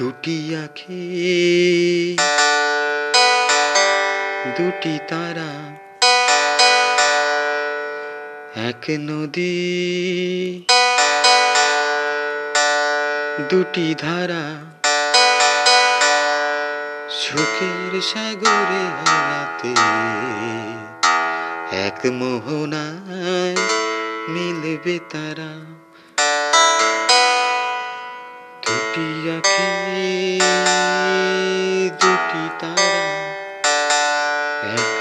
দুটি আখি, দুটি তারা, এক নদী, দুটি ধারা, সুখের সাগরে হারাতে এক মোহনায় মিলবে তারা। দুটি আখি দুটি তারা এক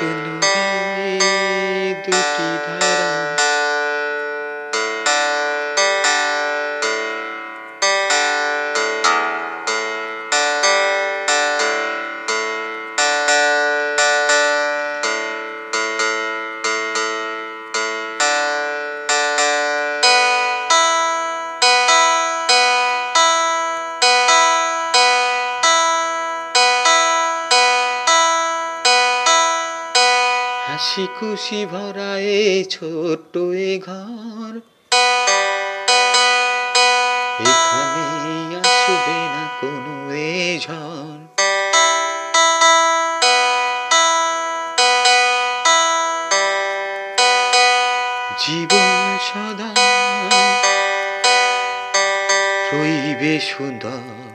হাসি খুশি ভরা এ ছোট্ট এ ঘর। এখানে আসবে না কোনো এ ঝড়। জীবন সদা রইবে সুন্দর।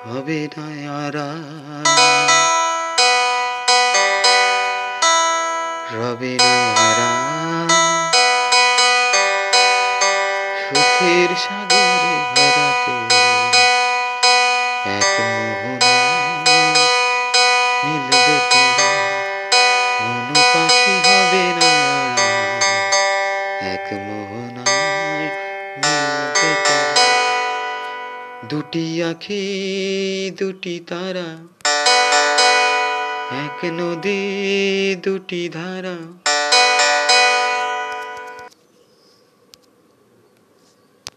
হবে না আরা রবে না সুখের সাগরে হারাতে এক মোহনা দুটি আখি দুটি তারা। এক নদী দুটি ধারা।